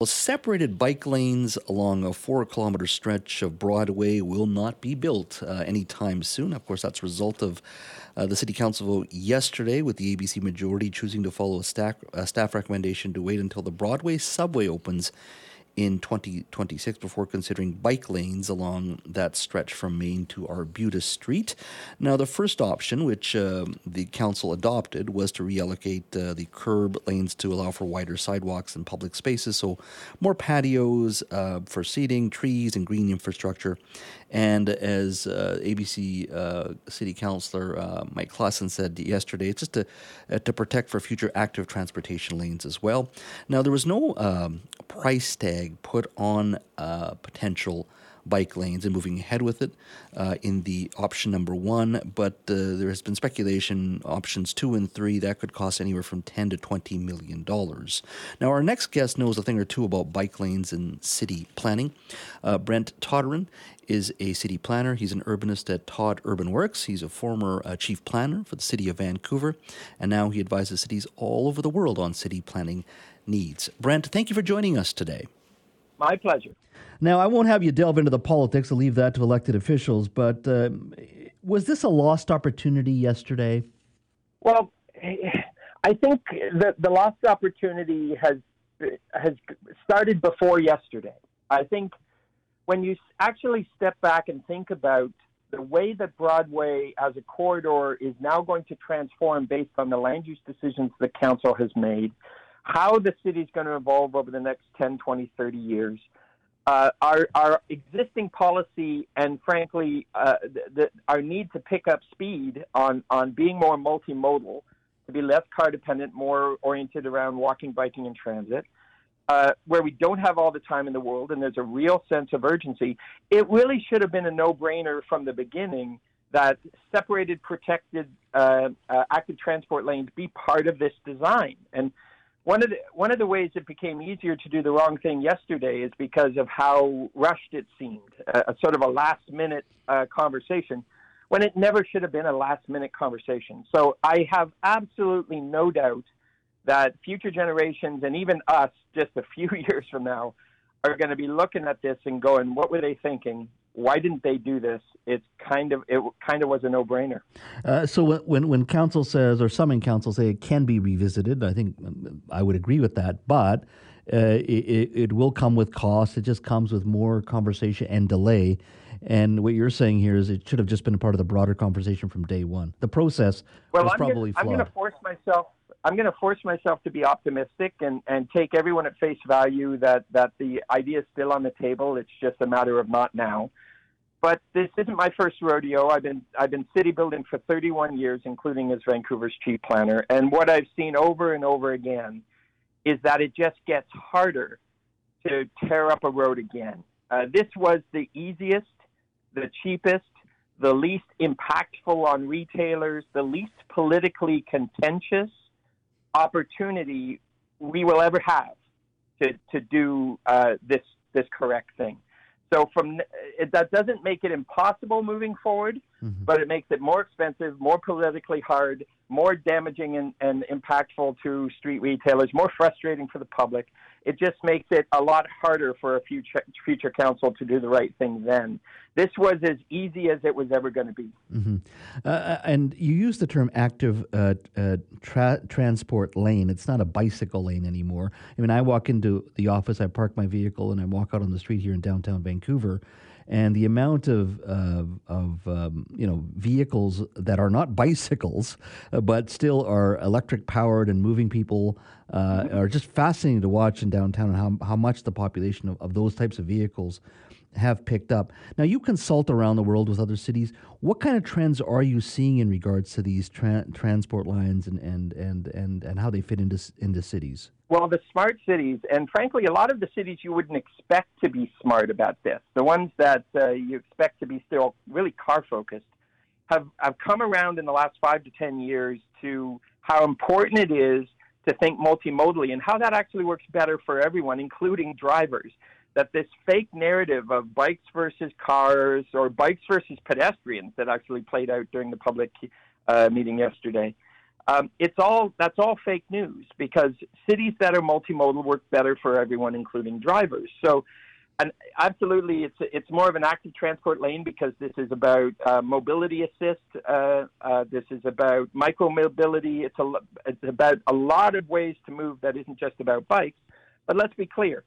Well, separated bike lanes along a four kilometer stretch of Broadway will not be built uh, anytime soon. Of course, that's a result of uh, the City Council vote yesterday, with the ABC majority choosing to follow a staff, a staff recommendation to wait until the Broadway subway opens in 2026 before considering bike lanes along that stretch from Main to Arbutus Street. Now, the first option, which uh, the council adopted, was to reallocate uh, the curb lanes to allow for wider sidewalks and public spaces, so more patios uh, for seating, trees, and green infrastructure. And as uh, ABC uh, City Councilor uh, Mike Klassen said yesterday, it's just to, to protect for future active transportation lanes as well. Now, there was no um, price tag put on uh, potential bike lanes and moving ahead with it uh, in the option number one. But uh, there has been speculation options two and three that could cost anywhere from 10 to 20 million dollars. Now, our next guest knows a thing or two about bike lanes and city planning. Uh, Brent Toderian is a city planner. He's an urbanist at TODUrbanWORKS. He's a former uh, chief planner for the city of Vancouver, and now he advises cities all over the world on city planning needs. Brent, thank you for joining us today. My pleasure. Now, I won't have you delve into the politics. I'll leave that to elected officials. But uh, was this a lost opportunity yesterday? Well, I think the the lost opportunity has has started before yesterday. I think when you actually step back and think about the way that Broadway as a corridor is now going to transform based on the land use decisions the council has made, how the city is going to evolve over the next 10, 20, 30 years. Uh, our, our existing policy and frankly uh, the, the, our need to pick up speed on, on being more multimodal, to be less car dependent, more oriented around walking, biking, and transit, uh, where we don't have all the time in the world and there's a real sense of urgency, it really should have been a no brainer from the beginning that separated, protected, uh, uh, active transport lanes be part of this design. And one of the one of the ways it became easier to do the wrong thing yesterday is because of how rushed it seemed, a, a sort of a last minute uh, conversation, when it never should have been a last minute conversation. So I have absolutely no doubt that future generations and even us, just a few years from now, are going to be looking at this and going, "What were they thinking? Why didn't they do this? It's kind of it kind of was a no brainer. Uh, so when when council says or some in council say it can be revisited, I think um, I would agree with that, but. Uh, it, it will come with cost. It just comes with more conversation and delay. And what you're saying here is it should have just been a part of the broader conversation from day one. The process well, was I'm probably gonna, flawed. I'm going to force myself. I'm going to force myself to be optimistic and, and take everyone at face value that, that the idea is still on the table. It's just a matter of not now. But this isn't my first rodeo. I've been I've been city building for 31 years, including as Vancouver's chief planner. And what I've seen over and over again is that it just gets harder to tear up a road again. Uh, this was the easiest, the cheapest, the least impactful on retailers, the least politically contentious opportunity we will ever have to to do uh, this this correct thing. So from it, that doesn't make it impossible moving forward, mm-hmm. but it makes it more expensive, more politically hard, more damaging and, and impactful to street retailers, more frustrating for the public. It just makes it a lot harder for a future future council to do the right thing. Then this was as easy as it was ever going to be. Mm-hmm. Uh, uh, and you use the term active uh, uh, tra- transport lane. It's not a bicycle lane anymore. I mean, I walk into the office, I park my vehicle, and I walk out on the street here in downtown Vancouver and the amount of uh, of um, you know vehicles that are not bicycles uh, but still are electric powered and moving people uh, mm-hmm. are just fascinating to watch in downtown and how, how much the population of, of those types of vehicles have picked up. Now, you consult around the world with other cities. What kind of trends are you seeing in regards to these tra- transport lines and, and, and, and, and how they fit into, into cities? Well, the smart cities, and frankly, a lot of the cities you wouldn't expect to be smart about this, the ones that uh, you expect to be still really car focused, have, have come around in the last five to 10 years to how important it is to think multimodally and how that actually works better for everyone, including drivers. That this fake narrative of bikes versus cars or bikes versus pedestrians that actually played out during the public uh, meeting yesterday um, it's all that's all fake news because cities that are multimodal work better for everyone, including drivers. So, and absolutely, it's it's more of an active transport lane because this is about uh, mobility assist. Uh, uh, this is about micro mobility. It's a it's about a lot of ways to move that isn't just about bikes. But let's be clear.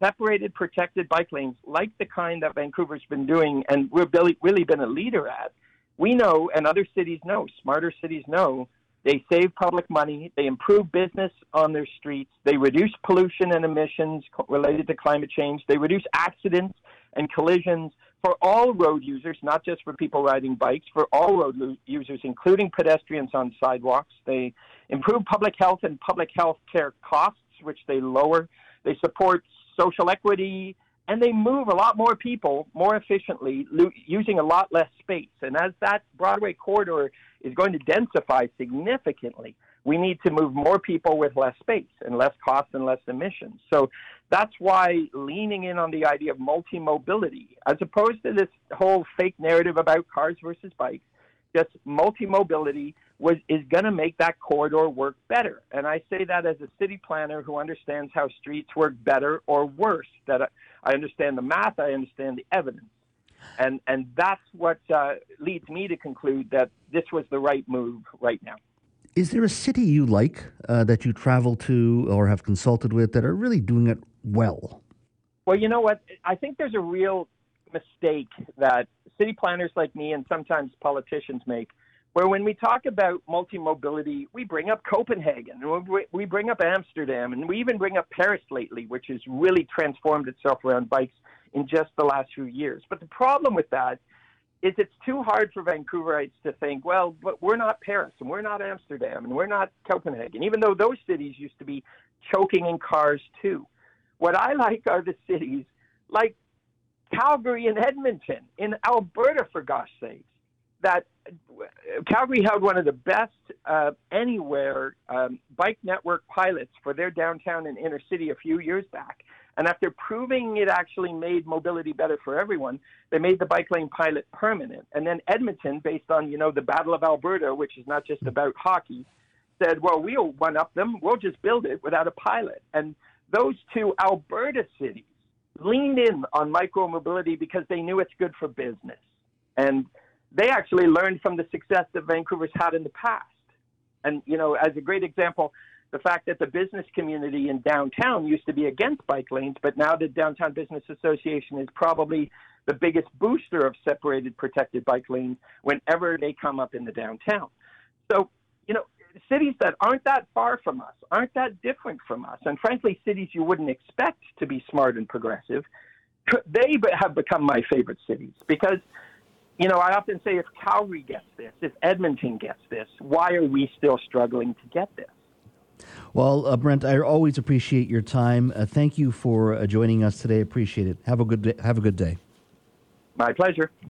Separated, protected bike lanes, like the kind that Vancouver's been doing, and we've really, really been a leader at, we know, and other cities know, smarter cities know, they save public money. They improve business on their streets. They reduce pollution and emissions related to climate change. They reduce accidents and collisions for all road users, not just for people riding bikes, for all road users, including pedestrians on sidewalks. They improve public health and public health care costs, which they lower. They support social equity, and they move a lot more people more efficiently using a lot less space. And as that Broadway corridor is going to densify significantly, we need to move more people with less space and less cost and less emissions. So that's why leaning in on the idea of multi-mobility, as opposed to this whole fake narrative about cars versus bikes, just multi-mobility was is going to make that corridor work better. And I say that as a city planner who understands how streets work better or worse. That I understand the math, I understand the evidence and and that's what uh, leads me to conclude that this was the right move right now. Is there a city you like uh, that you travel to or have consulted with that are really doing it well? Well, you know what? I think there's a real mistake that city planners like me and sometimes politicians make where when we talk about multi-mobility, we bring up Copenhagen, we bring up Amsterdam, and we even bring up Paris lately, which has really transformed itself around bikes in just the last few years. But the problem with that is it's too hard for Vancouverites to think, well, but we're not Paris and we're not Amsterdam and we're not Copenhagen, even though those cities used to be choking in cars too. What I like are the cities like Calgary and Edmonton in Alberta, for gosh sakes, that Calgary held one of the best uh, anywhere um, bike network pilots for their downtown and inner city a few years back. And after proving it actually made mobility better for everyone, they made the bike lane pilot permanent. And then Edmonton, based on, you know, the Battle of Alberta, which is not just about hockey, said, well, we'll one up them. We'll just build it without a pilot. And those two Alberta cities leaned in on micromobility because they knew it's good for business. And they actually learned from the success that Vancouver's had in the past. And, you know, as a great example, the fact that the business community in downtown used to be against bike lanes, but now the Downtown Business Association is probably the biggest booster of separated protected bike lanes whenever they come up in the downtown. So, you know, cities that aren't that far from us, aren't that different from us, and frankly, cities you wouldn't expect to be smart and progressive, they have become my favorite cities because you know, I often say if Calgary gets this, if Edmonton gets this, why are we still struggling to get this? Well, uh, Brent, I always appreciate your time. Uh, thank you for uh, joining us today. Appreciate it. Have a good day. Have a good day. My pleasure.